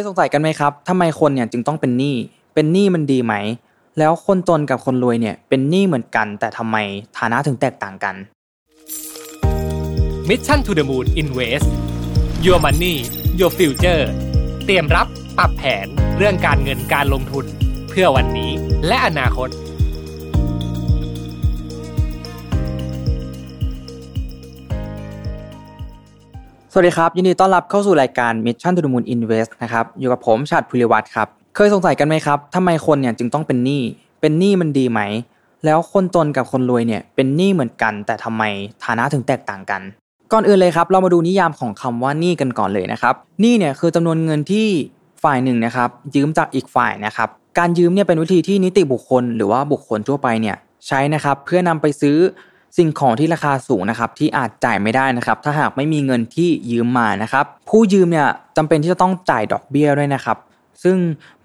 ยสงสัยกันไหมครับทำไมคนเนี่ยจึงต้องเป็นหนี้เป็นหนี้มันดีไหม แล้วคนจนกับคนรวยเนี่ยเป็นหนี้เหมือนกัน แต่ทำไมฐานะถึงแตกต่างกัน Mission to the Moon Invest Your Money Your Future เตรียมรับปรับแผนเรื่องการเงินการลงทุน เพื่อวันนี้และอนาคต สวัสดีครับ ยินดีต้อนรับเข้าสู่รายการ Mission to the Moon Invest นะครับอยู่กับผมชาติภูริวัตรครับ เคยสงสัยกันไหมครับทำไมคนเนี่ยจึงต้องเป็นหนี้เป็นหนี้มันดีไหม แล้วคนจนกับคนรวยเนี่ยเป็นหนี้เหมือนกัน แต่ทำไมฐานะถึงแตกต่างกัน ก่อนอื่นเลยครับ เรามาดูนิยามของคำว่าหนี้กันก่อนเลยนะครับหนี้เนี่ยคือจำนวนเงินที่ฝ่ายหนึ่งนะครับ ยืมจากอีกฝ่ายนะครับการยืมเนี่ยเป็นวิธีที่นิติบุคคล หรือว่าบุคคลทั่วไปเนี่ยใช้นะครับเพื่อนำไปซื้อ สิ่งของที่ราคาสูงนะครับที่อาจจ่ายไม่ได้นะครับ ถ้าหากไม่มีเงินที่ยืมมานะครับ ผู้ยืมเนี่ยจำเป็นที่จะต้องจ่ายดอกเบี้ยด้วยนะครับ ซึ่ง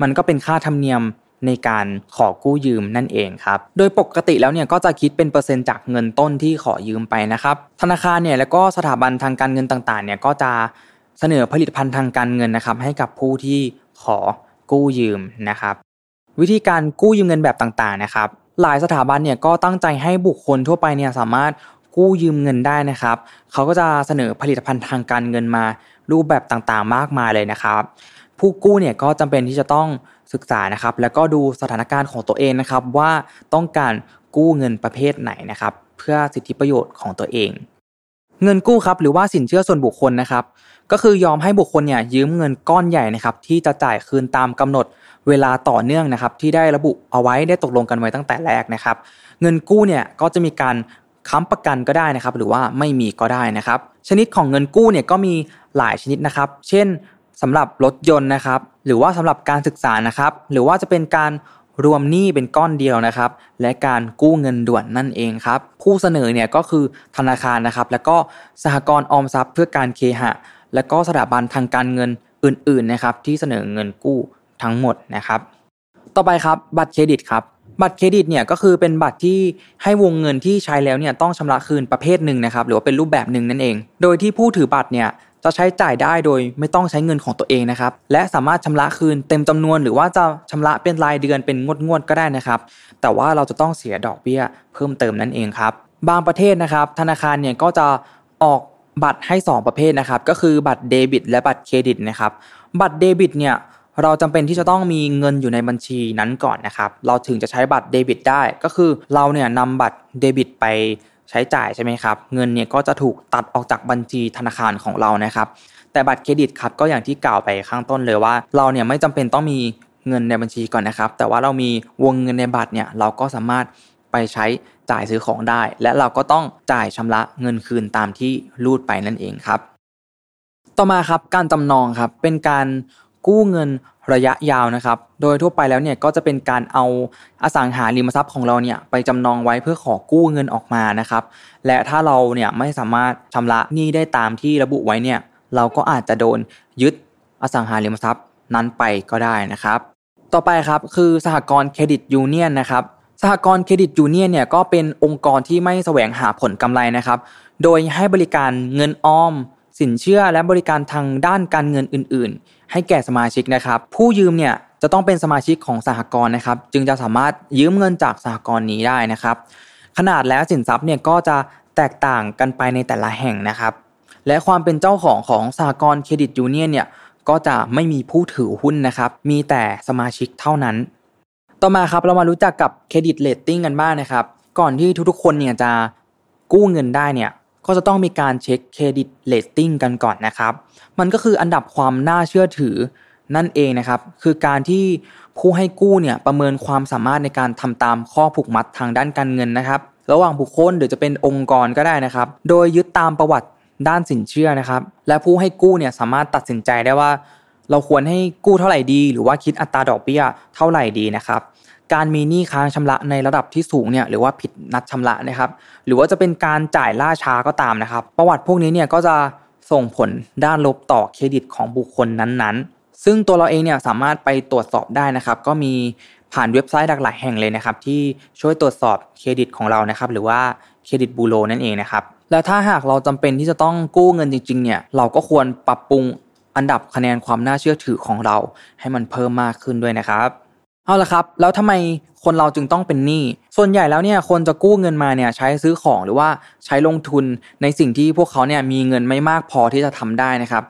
มันก็เป็นค่าธรรมเนียมในการขอกู้ยืมนั่นเองครับ โดยปกติแล้วเนี่ยก็จะคิดเป็นเปอร์เซ็นต์จากเงินต้นที่ขอยืมไปนะครับ ธนาคารเนี่ยแล้วก็สถาบันทางการเงินต่างๆเนี่ยก็จะเสนอผลิตภัณฑ์ทางการเงินนะครับ ให้กับผู้ที่ขอกู้ยืมนะครับ วิธีการกู้ยืมเงินแบบต่างๆนะครับ หลายสถาบันเนี่ยก็ตั้งใจให้บุคคลทั่วไปเนี่ยสามารถกู้ยืมเงินได้นะครับ เขาก็จะเสนอผลิตภัณฑ์ทางการเงินมารูปแบบต่างๆ มากมายเลยนะครับ ผู้กู้เนี่ยก็จำเป็นที่จะต้องศึกษานะครับ แล้วก็ดูสถานการณ์ของตัวเองนะครับ ว่าต้องการกู้เงินประเภทไหนนะครับ เพื่อสิทธิประโยชน์ของตัวเอง เงินกู้ครับหรือว่าสินเชื่อส่วนบุคคลนะครับ ก็คือยอมให้บุคคลเนี่ยยืมเงินก้อนใหญ่นะครับ ที่จะจ่ายคืนตามกำหนด เวลาต่อเนื่องนะครับที่ได้ระบุเอาไว้ได้ตกลงกันไว้ตั้งแต่แรกนะครับ เงินกู้เนี่ยก็จะมีการค้ำประกันก็ได้นะครับ หรือว่าไม่มีก็ได้นะครับ ชนิดของเงินกู้เนี่ยก็มีหลายชนิดนะครับ เช่นสำหรับรถยนต์นะครับ หรือว่าสำหรับการศึกษานะครับ หรือว่าจะเป็นการรวมหนี้เป็นก้อนเดียวนะครับ และการกู้เงินด่วนนั่นเองครับ ผู้เสนอเนี่ยก็คือธนาคารนะครับ แล้วก็สหกรณ์ออมทรัพย์เพื่อการเคหะ และก็สถาบันทางการเงินอื่น ๆนะครับ ที่เสนอเงินกู้ ทั้งหมดนะครับ ต่อไปครับบัตรเครดิตครับบัตรเครดิตเนี่ยก็คือเป็นบัตรที่ให้วงเงินที่ใช้แล้วเนี่ยต้องชำระคืนประเภทหนึ่งนะครับ หรือว่าเป็นรูปแบบหนึ่งนั่นเอง โดยที่ผู้ถือบัตรเนี่ยจะใช้จ่ายได้โดยไม่ต้องใช้เงินของตัวเองนะครับ และสามารถชำระคืนเต็มจำนวน หรือว่าจะชำระเป็นรายเดือนเป็นงวดงวดๆก็ได้นะครับ แต่ว่าเราจะต้องเสียดอกเบี้ยเพิ่มเติมนั่นเองครับ บางประเทศนะครับ ธนาคารเนี่ยก็จะออกบัตรให้ 2 ประเภทนะครับ ก็คือบัตรเดบิตและบัตรเครดิตนะครับ บัตรเดบิตเนี่ย เราจำเป็นที่จะต้องมีเงินอยู่ในบัญชีนั้นก่อนนะครับ เราถึงจะใช้บัตรเดบิตได้ ก็คือเราเนี่ยนำบัตรเดบิตไปใช้จ่ายใช่ไหมครับ เงินเนี่ยก็จะถูกตัดออกจากบัญชีธนาคารของเรานะครับ แต่บัตรเครดิตครับก็อย่างที่กล่าวไปข้างต้นเลยว่า เราเนี่ยไม่จำเป็นต้องมีเงินในบัญชีก่อนนะครับ แต่ว่าเรามีวงเงินในบัตรเนี่ยเราก็สามารถไปใช้จ่ายซื้อของได้ และเราก็ต้องจ่ายชำระเงินคืนตามที่รูดไปนั่นเองครับ ต่อมาครับการจำนองครับเป็นการ กู้เงินระยะยาวนะครับ โดยทั่วไปแล้วเนี่ยก็จะเป็นการเอาอสังหาริมทรัพย์ของเราเนี่ยไปจำนองไว้เพื่อขอกู้เงินออกมานะครับ และถ้าเราเนี่ยไม่สามารถชำระหนี้ได้ตามที่ระบุไว้เนี่ยเราก็อาจจะโดนยึดอสังหาริมทรัพย์นั้นไปก็ได้นะครับ ต่อไปครับคือสหกรณ์เครดิตยูเนียนนะครับสหกรณ์เครดิตยูเนียนเนี่ยก็เป็นองค์กรที่ไม่แสวงหาผลกำไรนะครับ โดยให้บริการเงินออม สินเชื่อและบริการทางด้านการเงินอื่น ๆ ให้แก่สมาชิกนะครับ ผู้ยืมเนี่ยจะต้องเป็นสมาชิกของสหกรณ์นะครับ จึงจะสามารถยืมเงินจากสหกรณ์นี้ได้นะครับ ขนาดและสินทรัพย์เนี่ยก็จะแตกต่างกันไปในแต่ละแห่งนะครับ และความเป็นเจ้าของของสหกรณ์เครดิตยูเนียนเนี่ยก็จะไม่มีผู้ถือหุ้นนะครับ มีแต่สมาชิกเท่านั้น ต่อมาครับเรามารู้จักกับ credit rating กันบ้างนะครับ ก่อนที่ทุกๆคนเนี่ยจะกู้เงินได้เนี่ย ก็จะต้องมีการเช็ค credit rating กันก่อนนะครับ มันก็คืออันดับความน่าเชื่อถือนั่นเองนะครับ คือการที่ผู้ให้กู้เนี่ยประเมินความสามารถในการทำตามข้อผูกมัดทางด้านการเงินนะครับ ระหว่างบุคคลหรือจะเป็นองค์กรก็ได้นะครับ โดยยึดตามประวัติด้านสินเชื่อนะครับ และผู้ให้กู้เนี่ยสามารถตัดสินใจได้ว่า เราควรให้กู้เท่าไหร่ดี หรือว่าคิดอัตราดอกเบี้ยเท่าไหร่ดีนะครับ การมีหนี้ค้างชำระในระดับที่สูงเนี่ยหรือว่าผิดนัดชำระนะครับหรือว่าจะเป็นการจ่ายล่าช้าก็ตามนะครับ ประวัติพวกนี้เนี่ยก็จะส่งผลด้านลบต่อเครดิตของบุคคลนั้นๆ ซึ่งตัวเราเองเนี่ยสามารถไปตรวจสอบได้นะครับ ก็มีผ่านเว็บไซต์หลากหลายแห่งเลยนะครับ ที่ช่วยตรวจสอบเครดิตของเรานะครับหรือว่าเครดิตบูโรนั่นเองนะครับและถ้าหากเราจำเป็นที่จะต้องกู้เงินจริงๆเนี่ยเราก็ควรปรับปรุงอันดับคะแนนความน่าเชื่อถือของเราให้มันเพิ่มมากขึ้นด้วยนะครับ เอาละครับ แล้วทำไมคนเราจึงต้องเป็นหนี้ ส่วนใหญ่แล้วเนี่ยคนจะกู้เงินมาเนี่ยใช้ซื้อของหรือว่าใช้ลงทุนในสิ่งที่พวกเขาเนี่ยมีเงินไม่มากพอที่จะทำได้นะครับ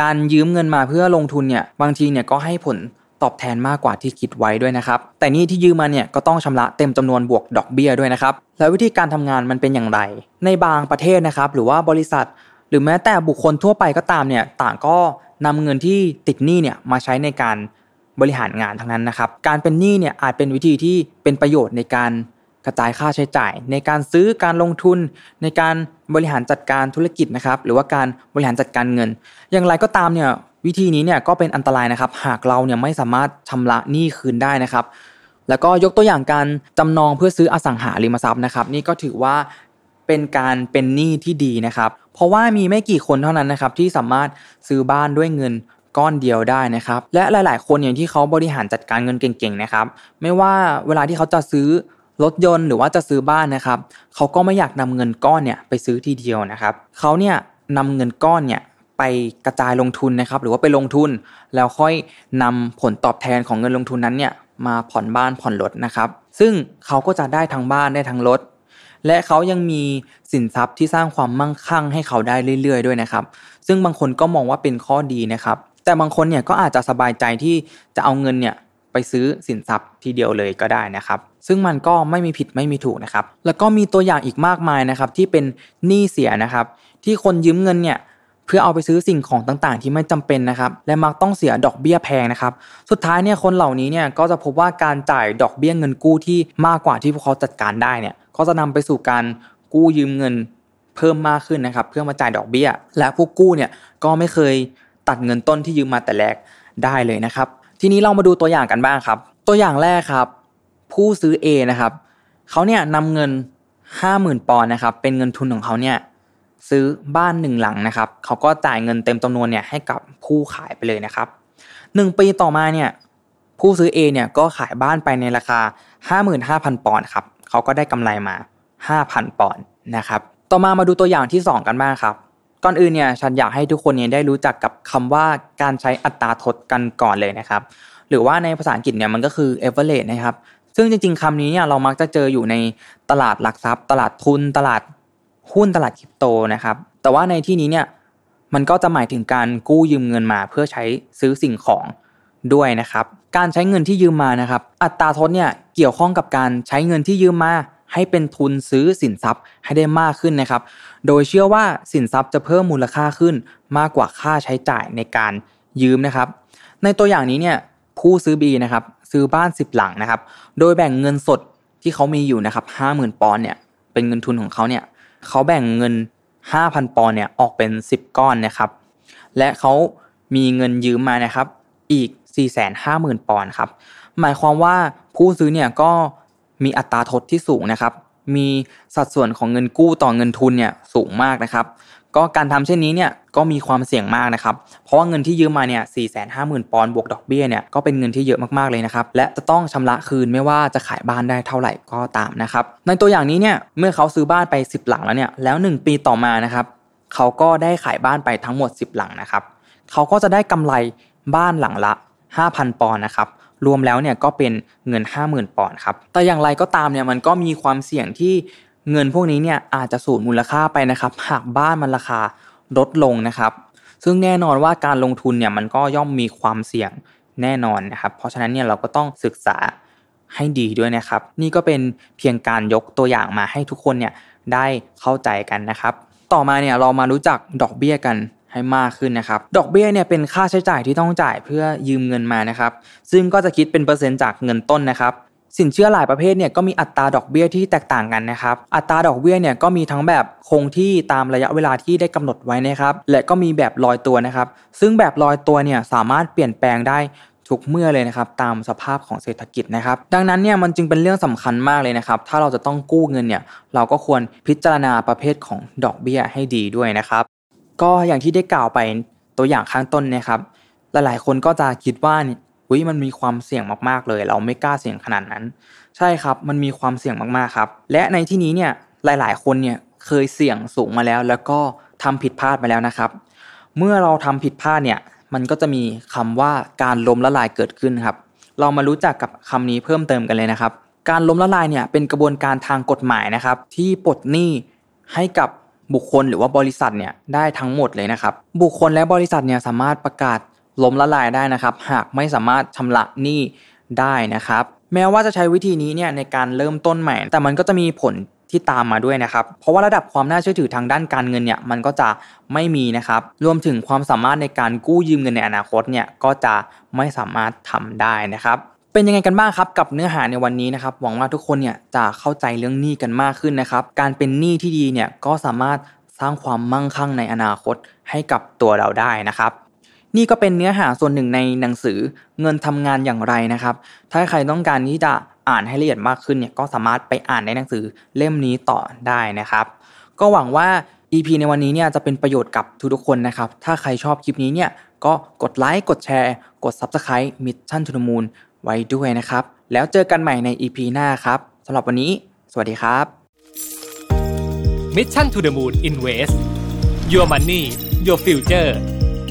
การยืมเงินมาเพื่อลงทุนเนี่ยบางทีเนี่ยก็ให้ผลตอบแทนมากกว่าที่คิดไว้ด้วยนะครับ แต่นี่ที่ยืมมาเนี่ยก็ต้องชำระเต็มจำนวนบวกดอกเบี้ยด้วยนะครับ แล้ววิธีการทำงานมันเป็นอย่างไร ในบางประเทศนะครับ หรือว่าบริษัท หรือแม้แต่บุคคลทั่วไปก็ตามเนี่ยต่างก็นำเงินที่ติดหนี้เนี่ยมาใช้ในการ บริหารงานทั้งนั้นนะครับ การเป็นหนี้เนี่ยอาจเป็นวิธีที่เป็นประโยชน์ในการกระจายค่าใช้จ่าย ในการซื้อการลงทุน ในการบริหารจัดการธุรกิจนะครับ หรือว่าการบริหารจัดการเงิน อย่างไรก็ตามเนี่ยวิธีนี้เนี่ยก็เป็นอันตรายนะครับ หากเราเนี่ยไม่สามารถชำระหนี้คืนได้นะครับ แล้วก็ยกตัวอย่างการจำนองเพื่อซื้ออสังหาริมทรัพย์นะครับ นี่ก็ถือว่าเป็นการเป็นหนี้ที่ดีนะครับ เพราะว่ามีไม่กี่คนเท่านั้นนะครับที่สามารถซื้อบ้านด้วยเงิน ก้อนเดียวได้นะครับ และหลาย ๆ คนอย่างที่เขาบริหารจัดการเงินเก่ง ๆ นะครับ ไม่ว่าเวลาที่เขาจะซื้อรถยนต์หรือว่าจะซื้อบ้านนะครับเขาก็ไม่อยากนำเงินก้อนเนี่ยไปซื้อทีเดียวนะครับเขาเนี่ยนำเงินก้อนเนี่ยไปกระจายลงทุนนะครับ หรือว่าไปลงทุน แล้วค่อยนำผลตอบแทนของเงินลงทุนนั้นเนี่ยมาผ่อนบ้านผ่อนรถนะครับ ซึ่งเขาก็จะได้ทั้งบ้านได้ทั้งรถและเขายังมีสินทรัพย์ที่สร้างความมั่งคั่งให้เขาได้เรื่อย ๆ ด้วยนะครับ ซึ่งบางคนก็มองว่าเป็นข้อดีนะครับ แต่บางคนเนี่ยก็อาจจะสบายใจที่จะเอาเงินเนี่ยไปซื้อสินทรัพย์ทีเดียวเลยก็ได้นะครับ ซึ่งมันก็ไม่มีผิดไม่มีถูกนะครับ แล้วก็มีตัวอย่างอีกมากมายนะครับที่เป็นหนี้เสียนะครับ ที่คนยืมเงินเนี่ยเพื่อเอาไปซื้อสิ่งของต่างๆ ที่ไม่จำเป็นนะครับ และมักต้องเสียดอกเบี้ยแพงนะครับ สุดท้ายเนี่ยคนเหล่านี้เนี่ยก็จะพบว่าการจ่ายดอกเบี้ยเงินกู้ที่มากกว่าที่พวกเขาจัดการได้เนี่ยก็จะนำไปสู่การกู้ยืมเงินเพิ่มมากขึ้นนะครับ เพื่อมาจ่ายดอกเบี้ย และผู้กู้เนี่ยก็ไม่เคย ตัดเงินต้นที่ยืมมาแต่แรกได้เลยนะครับ ทีนี้เรามาดูตัวอย่างกันบ้างครับ ตัวอย่างแรกครับ ผู้ซื้อ A นะครับเขาเนี่ยนำเงิน 50,000ปอนด์นะครับเป็นเงินทุนของเขาเนี่ยซื้อบ้านหนึ่งหลังนะครับเขาก็จ่ายเงินเต็มจำนวนเนี่ยให้กับผู้ขายไปเลยนะครับหนึ่งปีต่อมาเนี่ยผู้ซื้อ A เนี่ยก็ขายบ้านไปในราคา 55,000 ปอนด์ครับเขาก็ได้กำไรมา 5,000 ปอนด์นะครับต่อมามาดูตัวอย่างที่ 2 กันบ้างครับ ก่อนอื่นเนี่ยฉันอยากให้ทุกคนเนี่ยได้รู้จักกับคำว่าการใช้อัตราทดกันก่อนเลยนะครับ หรือว่าในภาษาอังกฤษเนี่ยมันก็คือ average นะครับ ซึ่งจริง ๆคำนี้เนี่ยเรามักจะเจออยู่ในตลาดหลักทรัพย์ ตลาดทุน ตลาดหุ้นตลาดคริปโตนะครับ แต่ว่าในที่นี้เนี่ยมันก็จะหมายถึงการกู้ยืมเงินมาเพื่อใช้ซื้อสิ่งของด้วยนะครับ การใช้เงินที่ยืมมานะครับ อัตราทดเนี่ยเกี่ยวข้องกับการใช้เงินที่ยืมมา ให้เป็นทุนซื้อสินทรัพย์ให้ได้มากขึ้นนะครับ โดยเชื่อว่าสินทรัพย์จะเพิ่มมูลค่าขึ้นมากกว่าค่าใช้จ่ายในการยืมนะครับ ในตัวอย่างนี้เนี่ยผู้ซื้อ B นะครับซื้อบ้าน 10 หลังนะครับ โดยแบ่งเงินสดที่เขามีอยู่นะครับ50,000 ปอนด์เนี่ยเป็นเงินทุนของเขาเนี่ยเขาแบ่งเงิน 5,000 ปอนด์เนี่ยออกเป็น 10 ก้อนนะครับ และเขามีเงินยืมมานะครับอีก 450,000 ปอนด์ครับหมายความว่าผู้ซื้อเนี่ยก็ มีอัตราทดที่สูงนะครับ มีสัดส่วนของเงินกู้ต่อเงินทุนเนี่ยสูงมากนะครับ ก็การทำเช่นนี้เนี่ยก็มีความเสี่ยงมากนะครับ เพราะว่าเงินที่ยืมมาเนี่ยสี่แสนห้าหมื่นปอนด์บวกดอกเบี้ยเนี่ยก็เป็นเงินที่เยอะมากๆเลยนะครับ และจะต้องชำระคืนไม่ว่าจะขายบ้านได้เท่าไหร่ก็ตามนะครับ ในตัวอย่างนี้เนี่ยเมื่อเขาซื้อบ้านไป 10 หลังแล้วเนี่ยแล้ว 1 ปีต่อมานะครับเขาก็ได้ขายบ้านไปทั้งหมด 10 หลังนะครับ เขาก็จะได้กำไรบ้านหลังละ 5,000 ปอนด์นะครับ รวมแล้วเนี่ยก็เป็นเงิน 50,000 ปอนด์ครับ แต่อย่างไรก็ตามเนี่ยมันก็มีความเสี่ยงที่เงินพวกนี้เนี่ยอาจจะสูญมูลค่าไปนะครับ หากบ้านมันราคาลดลงนะครับ ซึ่งแน่นอนว่าการลงทุนเนี่ยมันก็ย่อมมีความเสี่ยงแน่นอนนะครับ เพราะฉะนั้นเนี่ยเราก็ต้องศึกษาให้ดีด้วยนะครับ นี่ก็เป็นเพียงการยกตัวอย่างมาให้ทุกคนเนี่ยได้เข้าใจกันนะครับ ต่อมาเนี่ยเรามารู้จักดอกเบี้ยกัน ให้มากขึ้นนะครับ ดอกเบี้ยเนี่ยเป็นค่าใช้จ่ายที่ต้องจ่ายเพื่อยืมเงินมานะครับ ซึ่งก็จะคิดเป็นเปอร์เซ็นต์จากเงินต้นนะครับ สินเชื่อหลายประเภทเนี่ยก็มีอัตราดอกเบี้ยที่แตกต่างกันนะครับ อัตราดอกเบี้ยเนี่ยก็มีทั้งแบบคงที่ตามระยะเวลาที่ได้กำหนดไว้นะครับ และก็มีแบบลอยตัวนะครับ ซึ่งแบบลอยตัวเนี่ยสามารถเปลี่ยนแปลงได้ทุกเมื่อเลยนะครับตามสภาพของเศรษฐกิจนะครับ ดังนั้นเนี่ยมันจึงเป็นเรื่องสำคัญมากเลยนะครับ ถ้าเราจะต้องกู้เงินเนี่ยเราก็ควรพิจารณาประเภทของดอกเบี้ยให้ดีด้วยนะครับ ก็อย่างที่ได้กล่าวไปตัวอย่างข้างต้นนะครับ หลายๆคนก็จะคิดว่าอุ้ยมันมีความเสี่ยงมากๆเลย เราไม่กล้าเสี่ยงขนาดนั้น ใช่ครับมันมีความเสี่ยงมากๆครับ และในที่นี้เนี่ยหลายๆ คนเนี่ยเคยเสี่ยงสูงมาแล้ว แล้วก็ทำผิดพลาดมาแล้วนะครับ เมื่อเราทำผิดพลาดเนี่ยมันก็จะมีคำว่าการล้มละลายเกิดขึ้นครับ เรามารู้จักกับคำนี้เพิ่มเติมกันเลยนะครับ การล้มละลายเนี่ยเป็นกระบวนการทางกฎหมายนะครับ ที่ปลดหนี้ให้กับ บุคคลหรือว่าบริษัทเนี่ยได้ทั้งหมดเลยนะครับ บุคคลและบริษัทเนี่ยสามารถประกาศล้มละลายได้นะครับ หากไม่สามารถชำระหนี้ได้นะครับ แม้ว่าจะใช้วิธีนี้เนี่ยในการเริ่มต้นใหม่ แต่มันก็จะมีผลที่ตามมาด้วยนะครับ เพราะว่าระดับความน่าเชื่อถือทางด้านการเงินเนี่ยมันก็จะไม่มีนะครับ รวมถึงความสามารถในการกู้ยืมเงินในอนาคตเนี่ยก็จะไม่สามารถทำได้นะครับ เป็นยังไงกันบ้างครับกับเนื้อหาในวันนี้นะครับหวังว่าทุกคนเนี่ยจะเข้าใจเรื่องหนี้กันมากขึ้นนะครับ การเป็นหนี้ที่ดีเนี่ยก็สามารถสร้างความมั่งคั่งในอนาคตให้กับตัวเราได้นะครับ นี่ก็เป็นเนื้อหาส่วนหนึ่งในหนังสือเงินทำงานอย่างไรนะครับ ถ้าใครต้องการที่จะอ่านให้ละเอียดมากขึ้นเนี่ยก็สามารถไปอ่านในหนังสือเล่มนี้ต่อได้นะครับ ก็หวังว่า EP ในวันนี้เนี่ยจะเป็นประโยชน์กับทุกๆคนนะครับ ถ้าใครชอบคลิปนี้เนี่ยก็กดไลค์กดแชร์ กด Subscribe Mission to the Moon ไว้ด้วยนะครับ แล้วเจอกันใหม่ใน EP หน้าครับสำหรับวันนี้ สวัสดีครับ Mission to the Moon Invest Your Money Your Future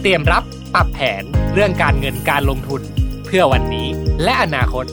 เตรียมรับปรับแผนเรื่องการเงินการลงทุน เพื่อวันนี้และอนาคต